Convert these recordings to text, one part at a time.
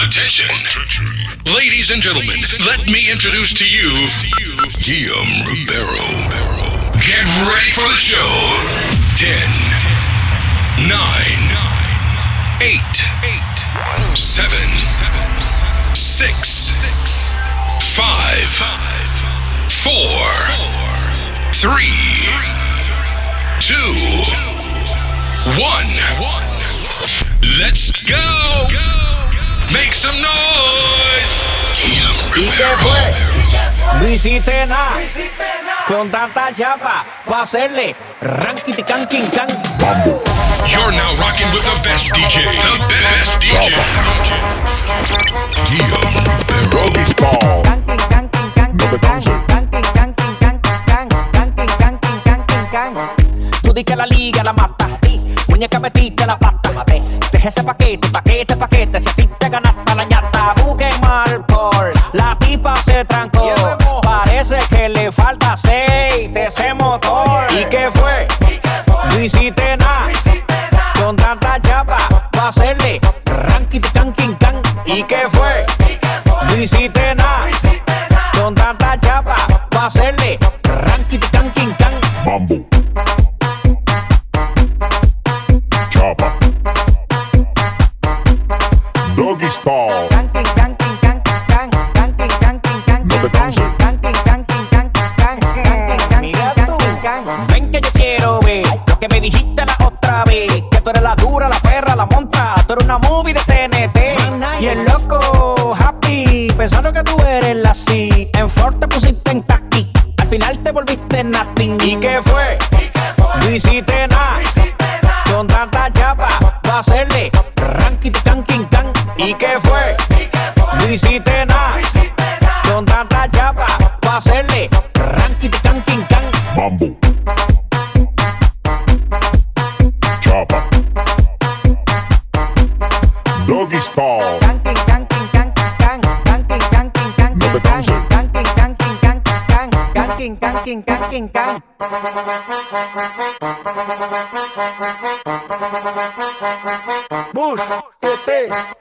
Attention. Attention. Ladies and gentlemen, let me introduce to you Guillaume Ribeiro. Get ready for the show. 10, 9, 8, 7, 6, 5, 4, 3, 2, 1. Let's go! Make some noise. No Visiten con tanta chapa para hacerle rankity cankin can. You're now rocking with the best DJ, the best DJ. Tú di que la liga la mata, muñeca metiste la pata, ese paquete, paquete, paquete. Si a ti te ganaste la ñata, busque mal por la tipa se trancó pa' hacerle ranky de can, king, can. Mambo. Chapa. Doggy style. Bus, can, king, can. Bus,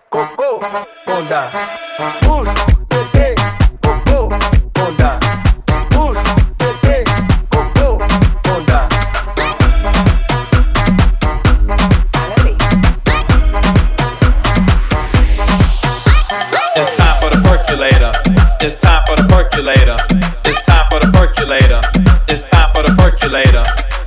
Coco, Honda. Bus. percolator. It's time for the percolator. It's time for the percolator.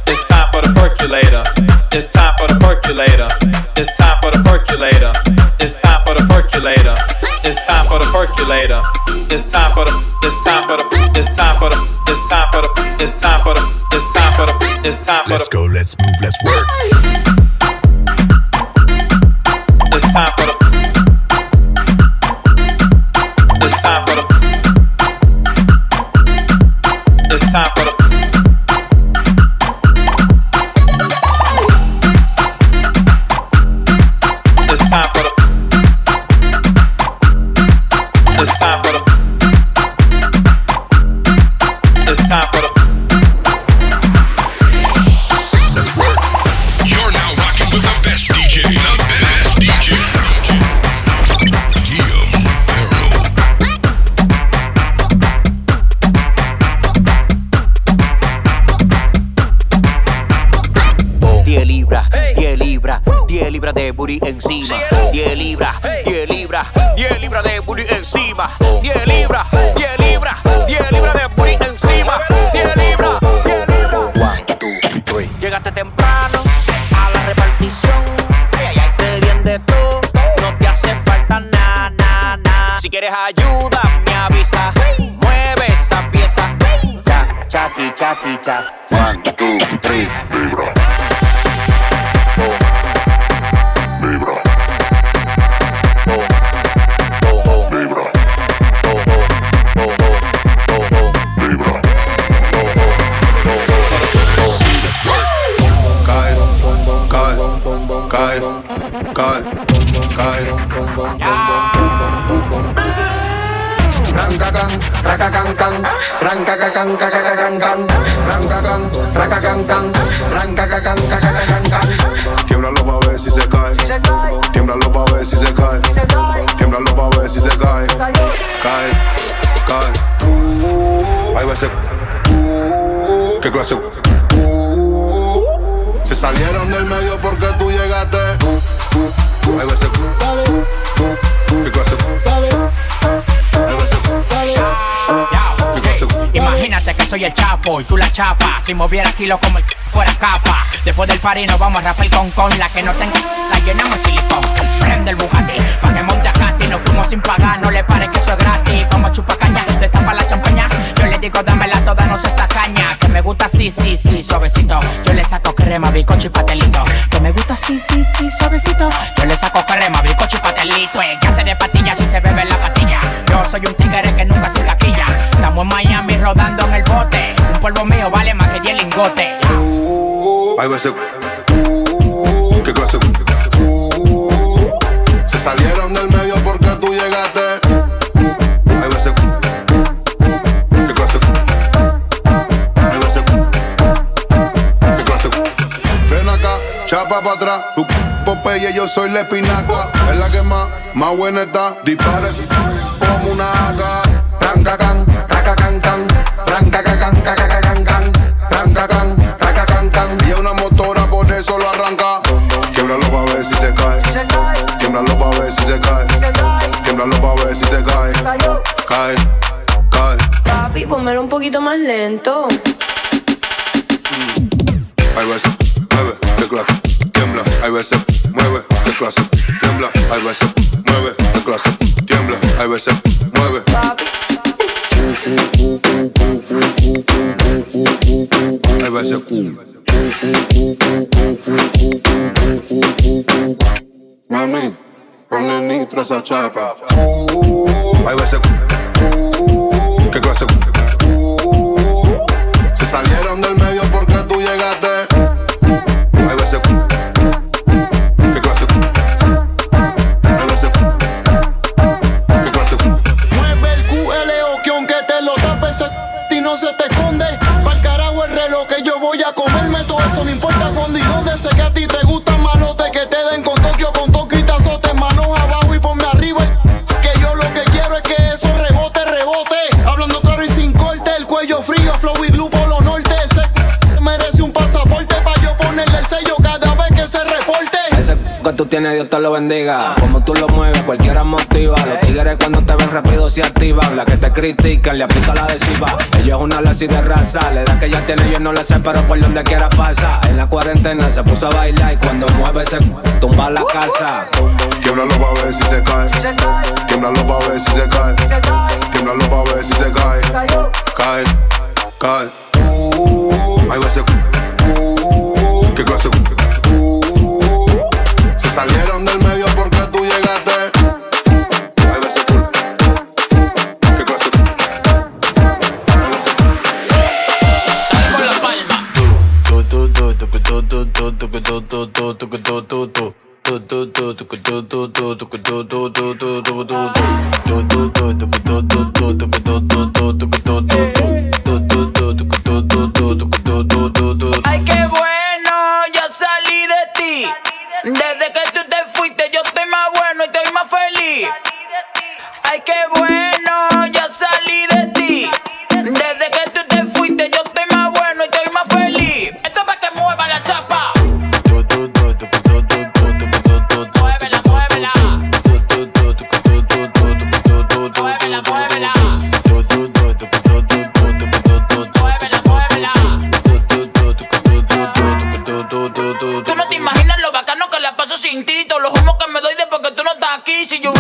It's time for the percolator. It's time for the percolator. It's time for the percolator. It's time for the percolator. It's time for the percolator. It's time for the it's time for the it's time for the it's time for the it's time for the it's time for the it's time for the Let's go, let's move, let's work. rancacan, cacacacan, rancacan, ver si se cae, pa' pa' cae, cae, qué clase. Se salieron del medio porque tú llegaste. Soy el chapo y tú la chapa. Si moviera kilo como el fuera capa. Después del party nos vamos a Rafael con con la que no tenga la llenamos de silicón. El Bugatti, pa' que monte Katy. Nos fuimos sin pagar, no le pare que eso es gratis. Vamos a chupar caña, destapa la champaña. Yo le digo, dámela toda, no se esta caña. Que me gusta así, sí, sí, suavecito. Yo le saco crema, bicocho y patelito. Que me gusta así, sí, sí, suavecito. Yo le saco crema, bicocho y patelito. Eh, que hace de patillas si se bebe la patilla. Yo soy un tigre que nunca se caquilla. Estamos en Miami rodando en el bote. Un polvo mío vale más que 10 lingotes. Hay veces. ¿Qué clase? Se salieron del chapa para atrás. Tu Popeye, yo soy la espinaca. Es la que más, más buena está. Dispares como una AK. Rancacan, racacan, can, rancacacan, cacacacan, can, rancacan, racacan, can. Y es una motora, por eso lo arranca. Quiebralo pa' ver si se cae. Quiebralo pa' ver si se cae. Quiebralo pa' ver si se cae. Cae, cae. Papi, pónmelo un poquito más lento. Mueve, de clase, tiembla. Hay veces, mueve, de clase, tiembla. Hay veces, mueve, de clase, tiembla. Hay veces, mueve. Hay veces, mami, ponle nitro a esa chapa. Hay veces, ¿qué clase? Se salieron del lo bendiga. Como tú lo mueves, cualquiera motiva. Los tigres cuando te ven rápido se activan. La que te critican, le aplica la adhesiva. Ella es una lazy de raza. La edad que ella tiene, yo no la sé, pero por donde quiera pasa. En la cuarentena se puso a bailar y cuando mueve se tumba la casa. Quiebralo pa' ver si se cae. Quiebralo pa' ver si se cae. Quiebralo pa' ver si se cae. Cae, cae. Hay veces. ¿Qué clase? Se salieron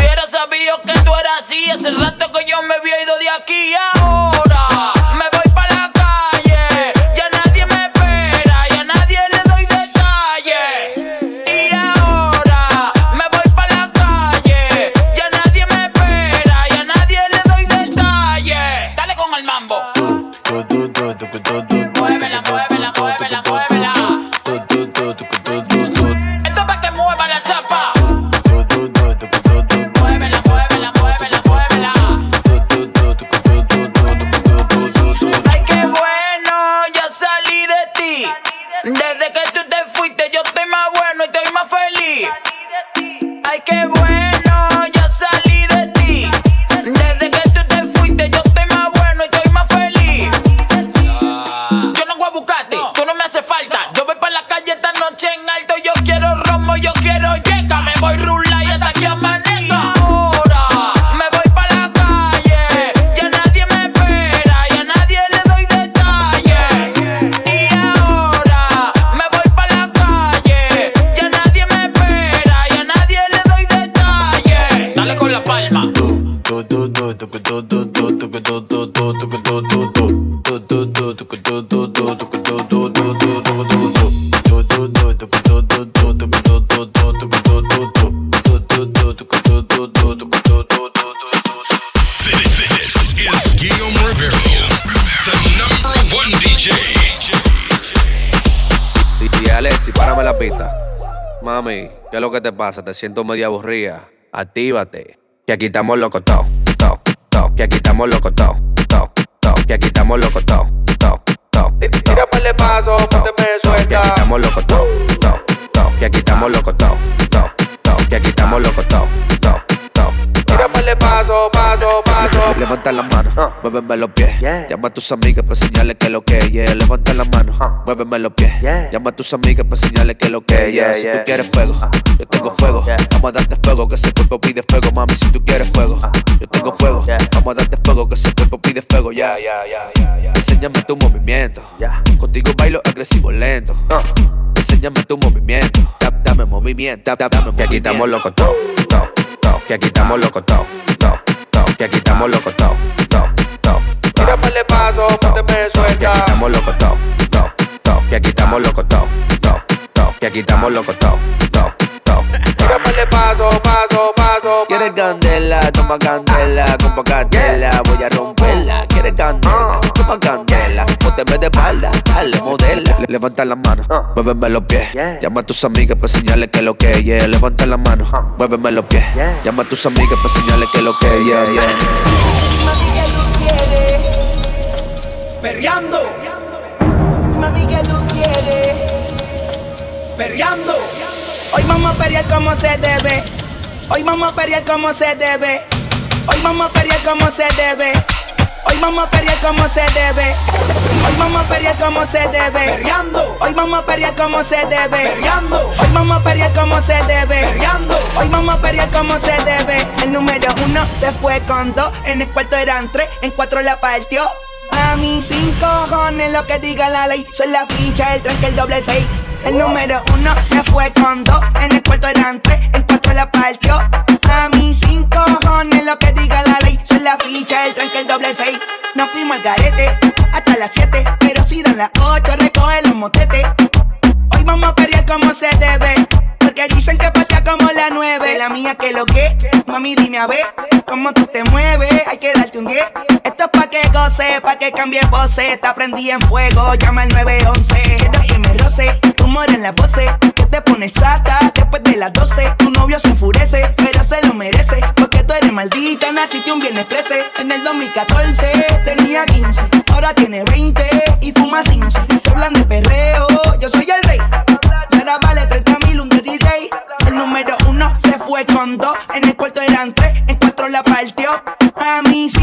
hubiera sabido que tú eras así, hace rato que yo me había ido de aquí. Ahora pasa? Te siento media aburrida. Actívate. Que aquí estamos locos, to, to, to. Que aquí estamos locos, to, to, to. Que aquí estamos locos, to, to, to. De pasos, ponte me Que aquí suelta. estamos locos, to, to, to. Que aquí estamos locos, to, to, to. Que aquí estamos locos, to, to, to. De pasos, paso, paso. Levanta las manos, muéveme los pies. Llama a tus amigas para señales que lo que. Yeah. Levanta las manos, muéveme los pies. Llama a tus amigas para señales que lo que. Yeah. Si tú quieres fuego, yo tengo fuego. Vamos a darte fuego, que ese cuerpo pide fuego, mami. Si tú quieres fuego, yo tengo fuego. Vamos a darte fuego, que ese cuerpo pide fuego. Ya, ya, ya, ya. Enséñame tu movimiento. Contigo bailo agresivo lento. Enséñame tu movimiento. Da- Dame movimiento, da- dame movimiento. Que aquí estamos locos, to, to, to. Que aquí estamos locos, to, to, to. Que aquí estamos locos, to, to, to. Tira de pasos, ponte me Que aquí suelta. estamos locos, to, to, to. Que aquí estamos locos, to, to, to. Que aquí estamos locos, to, to, to. Tira de pasos, paso, paso. ¿Quieres candela? Toma candela, compa candela, voy a romperla. ¿Quieres candela? Toma candela, pónteme de espalda, dale, modela. Le- Levanta las manos, muéveme los pies. Llama a tus amigas para señales que lo que es, yeah. Levanta las manos, muéveme los pies. Llama a tus amigas para señales que lo que es, yeah, yeah. Perreando, Mami, que tú quieres? perreando. Hoy vamos a pelear como se debe. Hoy vamos a pelear como se debe. Hoy vamos a pelear como se debe. Hoy vamos a pelear como se debe. Hoy vamos a pelear como se debe. Perreando, Hoy vamos a pelear como se debe. perreando, Hoy vamos a pelear como se debe. perreando. Hoy vamos a pelear como se debe. El número uno se fue con dos. En el cuarto eran tres. En cuatro la partió. A mí sin cojones lo que diga la ley. Soy la ficha, el tranque, el doble seis. El número uno se fue con dos. En el cuarto eran tres. En cuatro la partió. A mí sin cojones lo que diga la ley. Soy la ficha, el tranque, el doble seis. Nos fuimos al garete hasta las siete. Pero si dan las ocho, recoge los motetes. Hoy vamos a pelear como se debe. Porque dicen que patea como la nueve. La mía que lo que, mami dime a ver cómo tú te mueves. Hay que darte un 10. Esto es pa' que goce, pa' que cambie voces. Te prendí en fuego, llama al 911. Quiero que me roce, humor en la pose. Que te pones sata después de las 12. Tu novio se enfurece, pero se lo merece. Porque tú eres maldita, naciste un viernes 13. En el 2014 tenía 15, ahora tiene 20 y fuma 15. Se hablan de perreo, yo soy el rey. Y ahora vale 30 mil, un 16. El número uno se fue con dos. En el cuarto eran tres, en cuatro la partió. A mí sin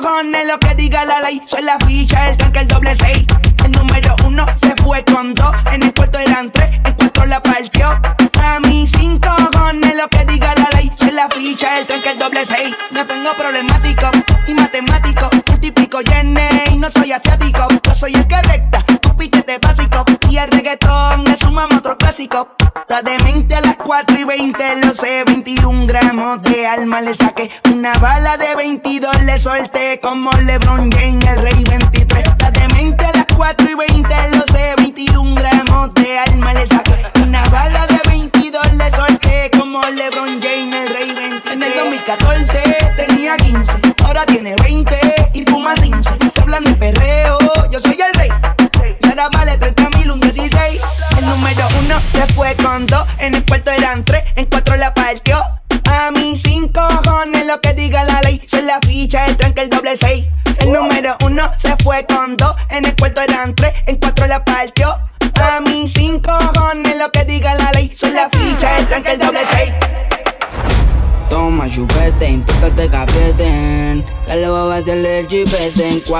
cojones lo que diga la ley. Soy la ficha, el tanque, el doble seis. El número uno se fue con dos. En el cuarto eran tres, en cuatro la partió. A mí sin cojones lo que diga la ley. Soy la ficha, el tanque, el doble seis. Me pongo problemático y matemático. Multiplico y no soy asiático. Yo soy el que recta, piquete básico. Y el reggaetón es un mamá otro clásico. Está demente a las 4 y 20, lo sé. 21 gramos de alma le saqué. Una bala de 22 le solté. Como LeBron James, el rey 23. Está demente a las 4 y 20, lo sé. 21 gramos de alma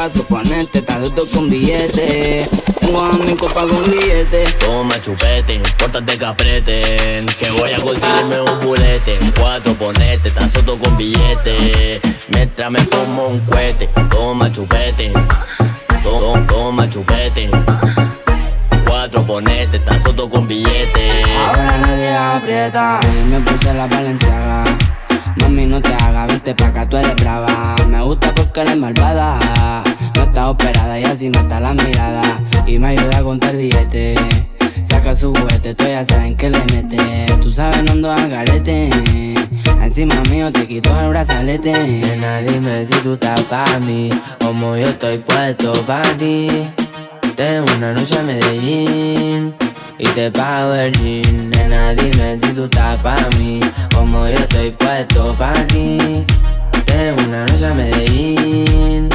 cuatro ponete, todo con billete. Tengo a mi copa con billete. Toma chupete, pórtate que apreten Que voy a conseguirme un fulete Cuatro ponete, tan soto con billete. Mientras me fumo un cohete Toma chupete. To- Toma chupete. Cuatro ponete, tan soto con billete. Ahora nadie aprieta. Me puse la valenciaga Mami, no te hagas, vente pa' acá, tú eres brava. Me gusta porque eres malvada. No está operada y así mata la mirada. Y me ayuda a contar billetes. Saca su juguete, tú ya saben que le mete. Tú sabes, no ando al garete. Encima mío te quito el brazalete. Nena, dime si tú estás pa' mí. Como yo estoy puesto pa' ti. Tengo una noche a Medellín y te pago el jean. Nena, dime si tú estás pa' mí. Como yo estoy puesto pa' ti. Tengo una noche a Medellín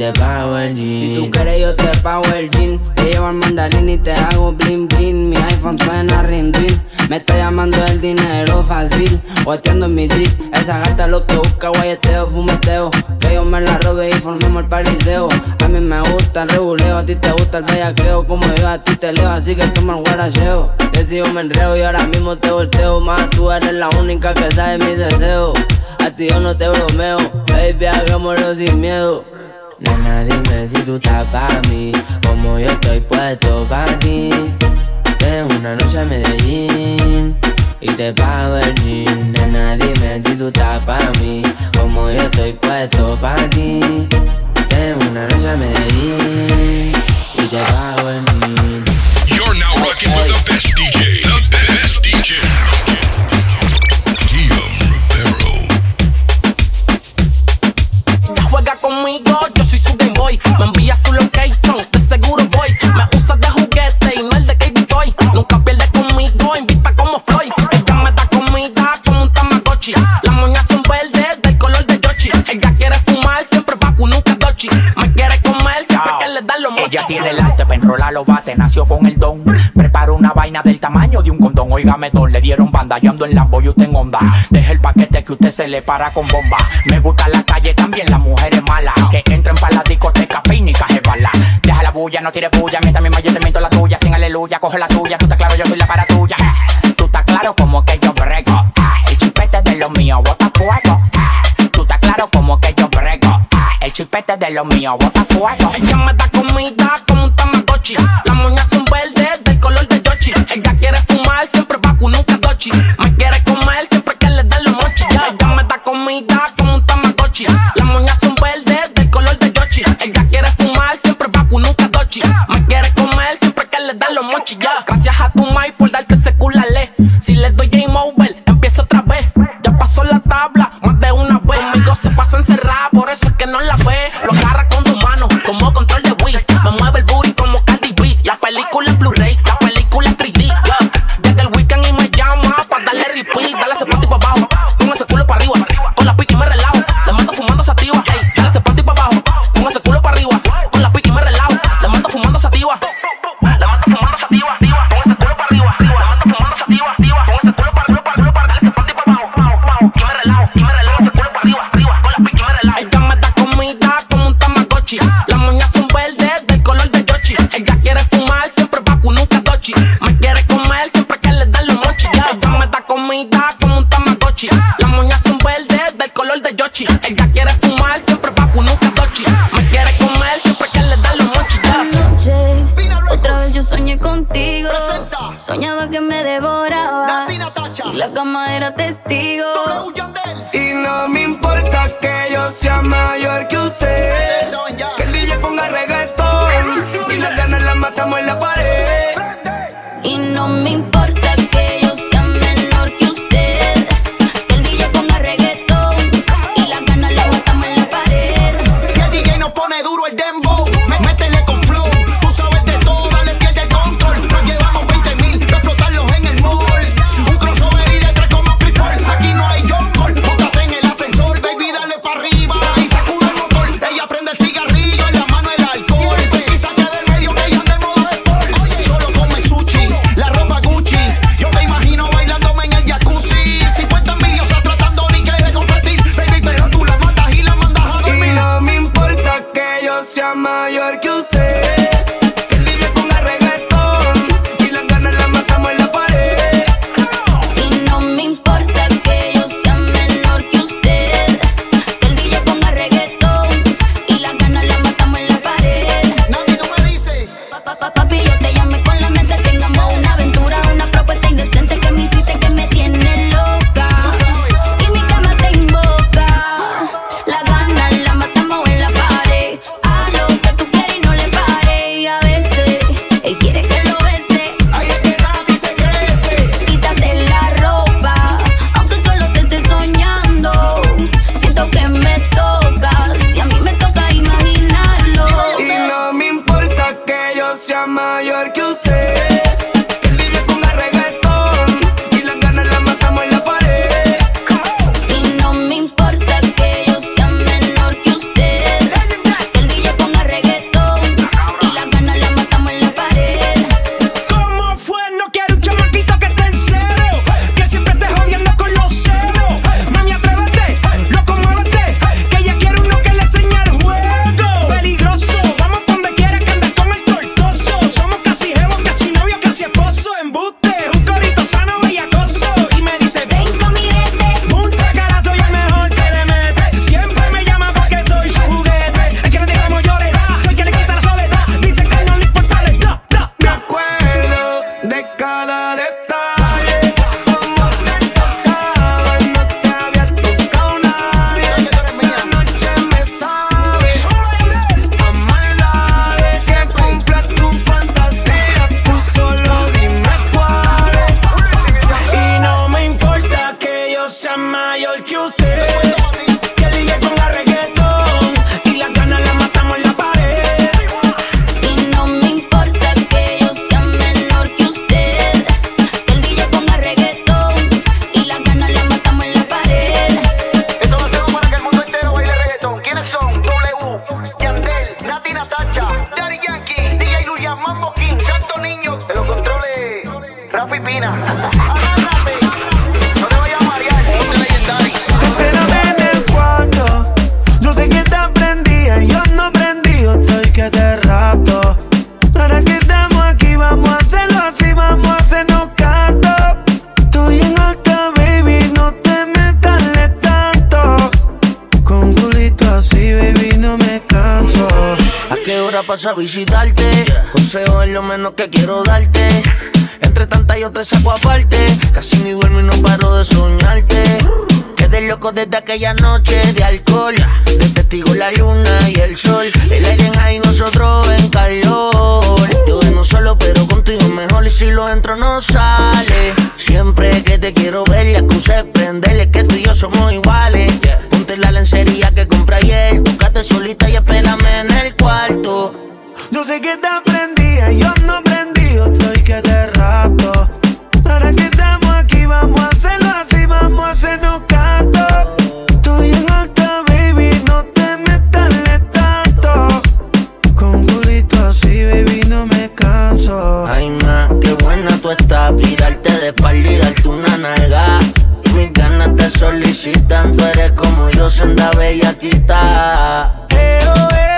Si tú quieres, yo te pago el jean. Te llevo al mandarín y te hago bling bling. Mi iPhone suena ring ring. Me está llamando el dinero fácil. Guateando en mi drip. Esa gata lo que busca, guayeteo, fumeteo. Que yo me la robe y formemos el pariseo. A mí me gusta el reguleo, a ti te gusta el bellaqueo. Como yo a ti te leo, así que toma el guaracheo. Decido me enreo y ahora mismo te volteo. Más tú eres la única que sabe mis deseos. A ti yo no te bromeo, baby, hagámoslo sin miedo. Nena, dime si tú estás pa' mí, como yo estoy puesto pa' ti. Tengo una noche a Medellín y te pago el jean. Nena, dime si tú estás pa' mí, como yo estoy puesto pa' ti. Tengo una noche a Medellín y te pago el jean. You're now rocking with the best DJ. The best DJ. Guillaume Rivero. Juega conmigo, yo soy su Game Boy. Me envía su location, de seguro voy. Me usa de juguete y no el de Baby Toy. Nunca pierde conmigo, invita como Floyd. Ella me da comida como un tamagotchi. Las moñas son verdes del color de Yoshi. Ella quiere fumar, siempre vacu, nunca dochi. Me quiere siempre que le dan los mochis. Ella tiene el arte, pa' enrolar los bates, nació con el don. Prepara una vaina del tamaño de un condón. Óigame, don, le dieron banda. Yo ando en Lambo y usted en onda. Deje el paquete que usted se le para con bomba. Me gusta la calle, también las mujeres malas. Que entren para la discoteca, pínica, bala. Deja la bulla, no tire bulla. Mientras misma yo te miento la tuya. Sin aleluya, coge la tuya. Tú estás claro, yo soy la para tuya. Tú estás claro como que yo brego. El chipete de lo mío, bota El chipete de lo mío, bota fuego. Ella me da comida como un tamagotchi. Las moñas son verdes del color de Yoshi. Ella quiere fumar, siempre vacu, nunca dochi. Me quiere comer, siempre que le dan los mochis. Ya, ella me da comida como un tamagotchi. Las moñas son verdes del color de Yoshi. Ella quiere fumar, siempre vacu, nunca dochi. Me quiere comer, siempre que le dan los mochis. Ya, gracias a tu mai por darte ese culale. Si le doy game over, empiezo otra vez. Ya pasó la tabla más de una vez. Conmigo se pasa encerrada, por eso es que no la ve. Lo pasa a visitarte. Consejo es lo menos que quiero darte. Entre tantas yo te saco aparte. Casi ni duermo y no paro de soñarte. Quedé loco desde aquella noche de alcohol. De testigo la luna y el sol. El aire en nosotros en calor. Yo no solo, pero contigo mejor. Y si lo entro, no sale. Siempre que te quiero ver, la excusa prenderle que tú y yo somos iguales. Yo sé que te prendía, yo no prendido, estoy que te rapto. Ahora que estamos aquí, vamos a hacerlo así, vamos a hacernos canto. Estoy en alta, baby, no te metas tanto. Con un culito así, baby, no me canso. Ay, ma, qué buena tú estás. Virarte de espalda y darte una nalga. Mis ganas te solicitan. Tú eres como yo, senda bellaquita. Eo, eo, qué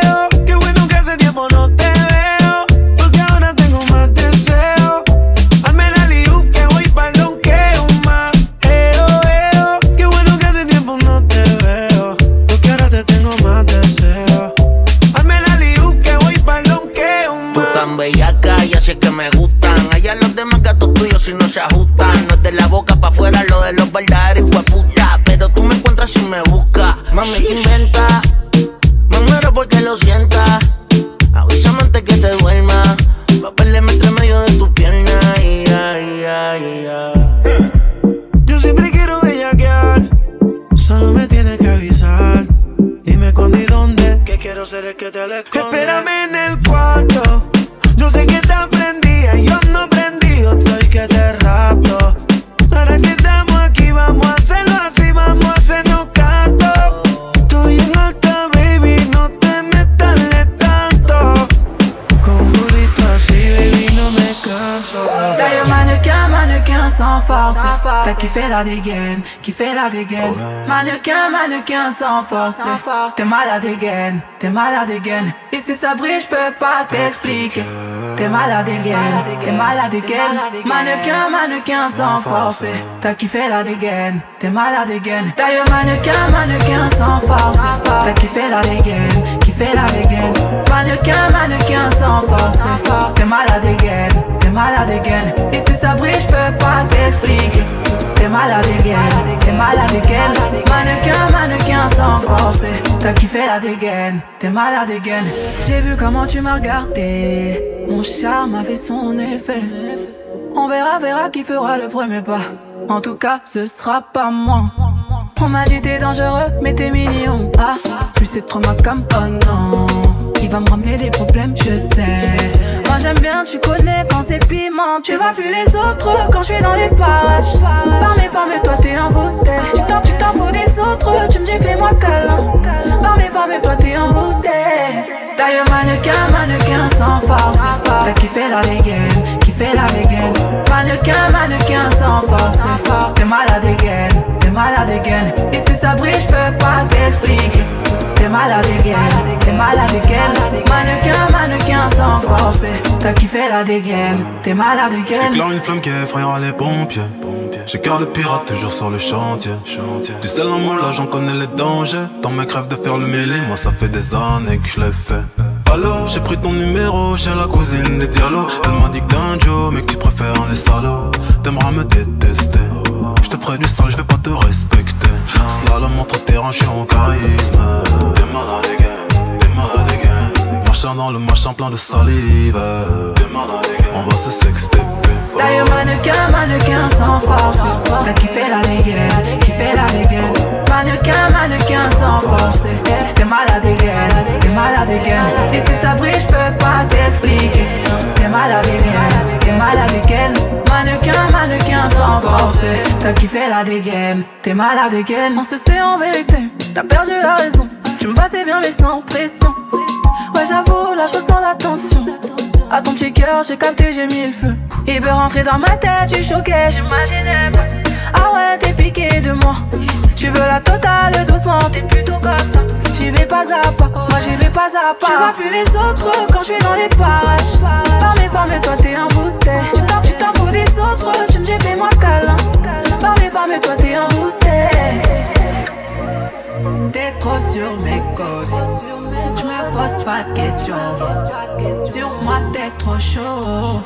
de puta. Pero tú me encuentras si me buscas. Mami, que inventa. Me muero porque lo sientas. Avísame antes que te duerma. Papeleme entre medio de tu pierna. Ay, ay, ay, ay. Yo siempre quiero bellaquear. Solo me tienes que avisar. Dime cuándo y dónde. Que quiero ser el que te le Espérame en el cuarto. Yo sé que T'as kiffé la dégaine, kiffé la dégaine. Mannequin, mannequin sans force. T'es malade again, t'es malade again Et si ça brille, j'peux pas t'expliquer. T'es malade again, t'es malade again Mannequin, mannequin sans force. T'as kiffé la dégaine, t'es malade again D'ailleurs mannequin, mannequin sans force. T'as kiffé la dégaine, kiffé la dégaine. Mannequin, mannequin sans force. T'es malade again, t'es malade again Et si ça brille, j'peux pas t'expliquer T'es malade again, t'es malade again Mannequin, mannequin sans force. T'as kiffé la dégaine, t'es malade again J'ai vu comment tu m'as regardé. Mon charme a fait son effet. On verra, verra qui fera le premier pas. En tout cas, ce sera pas moi. On m'a dit t'es dangereux, mais t'es mignon. Ah, plus c'est trop ma comme oh non. Il va me ramener des problèmes, je sais. Moi j'aime bien, tu connais quand c'est piment. Tu vois plus les autres quand je suis dans les parages. Par mes formes, toi t'es envoûté. Tu t'en, tu t'en fous des autres, tu me dis fais-moi câlin. Par mes formes, toi t'es envoûté. D'ailleurs, mannequin, mannequin sans force. T'as kiffé la dégaine, kiffé la dégaine. Mannequin, mannequin sans force. T'es malade again, t'es malade again. Et si ça brille, j'peux pas t'expliquer. T'es malade again, t'es malade again. Mannequin, mannequin sans force. T'as kiffé la dégaine, t'es malade again. J'éclaire une flamme qui effrayera les pompiers. J'ai cœur de pirate toujours sur le chantier. Du sel en moi là j'en connais les dangers. Dans mes crèves de faire le mêlé, moi ça fait des années que je l'ai fait. Allô, j'ai pris ton numéro chez la cousine des dialogues. Elle m'a dit que Joe, mais que tu préfères les salauds. T'aimeras me détester. Je te ferai du sale, je vais pas te respecter. Slalom entre terrain, je suis en charisme. T'es malade again, t'es malade again. Marchant dans le machin plein de salive. On va se sexter. D'ailleurs mannequin, mannequin sans force. T'as kiffé la dégaine, kiffé la dégaine. Mannequin, mannequin sans force. T'es malade again, t'es malade again Et si ça brille, j'peux pas t'expliquer. T'es malade again, t'es malade again Mannequin, mannequin sans force. T'as kiffé la dégaine, t'es malade again On se sait en vérité, t'as perdu la raison. Tu me passais bien mais sans pression. Ouais j'avoue, là je ressens la tension à ton petit cœur, j'ai capté, j'ai mis le feu. Il veut rentrer dans ma tête, suis choqué, j'imaginais pas. Ah ouais, t'es piqué de moi. Tu veux la totale doucement, t'es plutôt comme ça. J'y vais pas à pas, moi j'y vais pas à pas. Tu vois plus les autres quand je suis dans les parages. Par mes formes, toi t'es envoûté. Tu tu t'en fous des autres, tu me dis fais-moi câlin. Par mes formes, toi t'es envoûté. T'es trop sur mes côtes. Pose pas de questions. Sur moi, t'es trop chaud.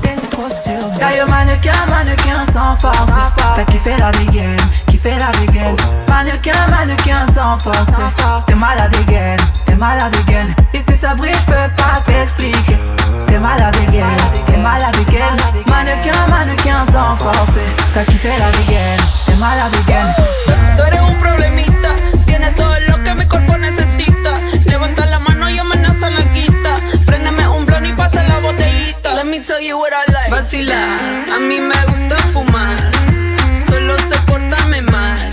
T'es trop sur Taille mannequin, mannequin sans force. T'as kiffé la dégaine, kiffé la dégaine. Mannequin, mannequin sans force. T'es malade dégaine, t'es malade dégaine. Ici ça brille, je peux pas t'expliquer. T'es malade dégaine, t'es malade dégaine. Mannequin, mannequin sans force. T'as kiffé la dégaine, t'es malade dégaine. Tú eres un problemita, tienes todo lo que mi cuerpo botellita. Let me tell you what I like. Vacilar, a mí me gusta fumar. Solo sé portarme mal.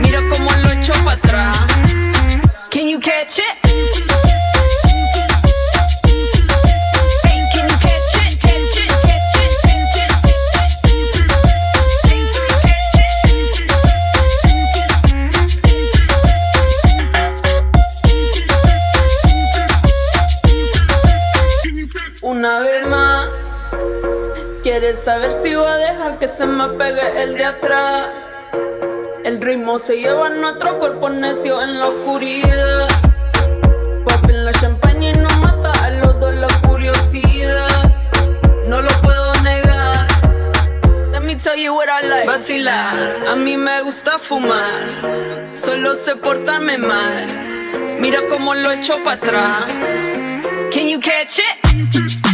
Mira cómo lo echo para atrás. Can you catch it? Una vez más, quieres saber si voy a dejar que se me pegue el de atrás. El ritmo se lleva nuestro cuerpo necio en la oscuridad. Papi en la champaña y nos mata a los dos la curiosidad. No lo puedo negar. Let me tell you what I like. Vacilar, a mí me gusta fumar. Solo sé portarme mal. Mira cómo lo echo para atrás. Can you catch it?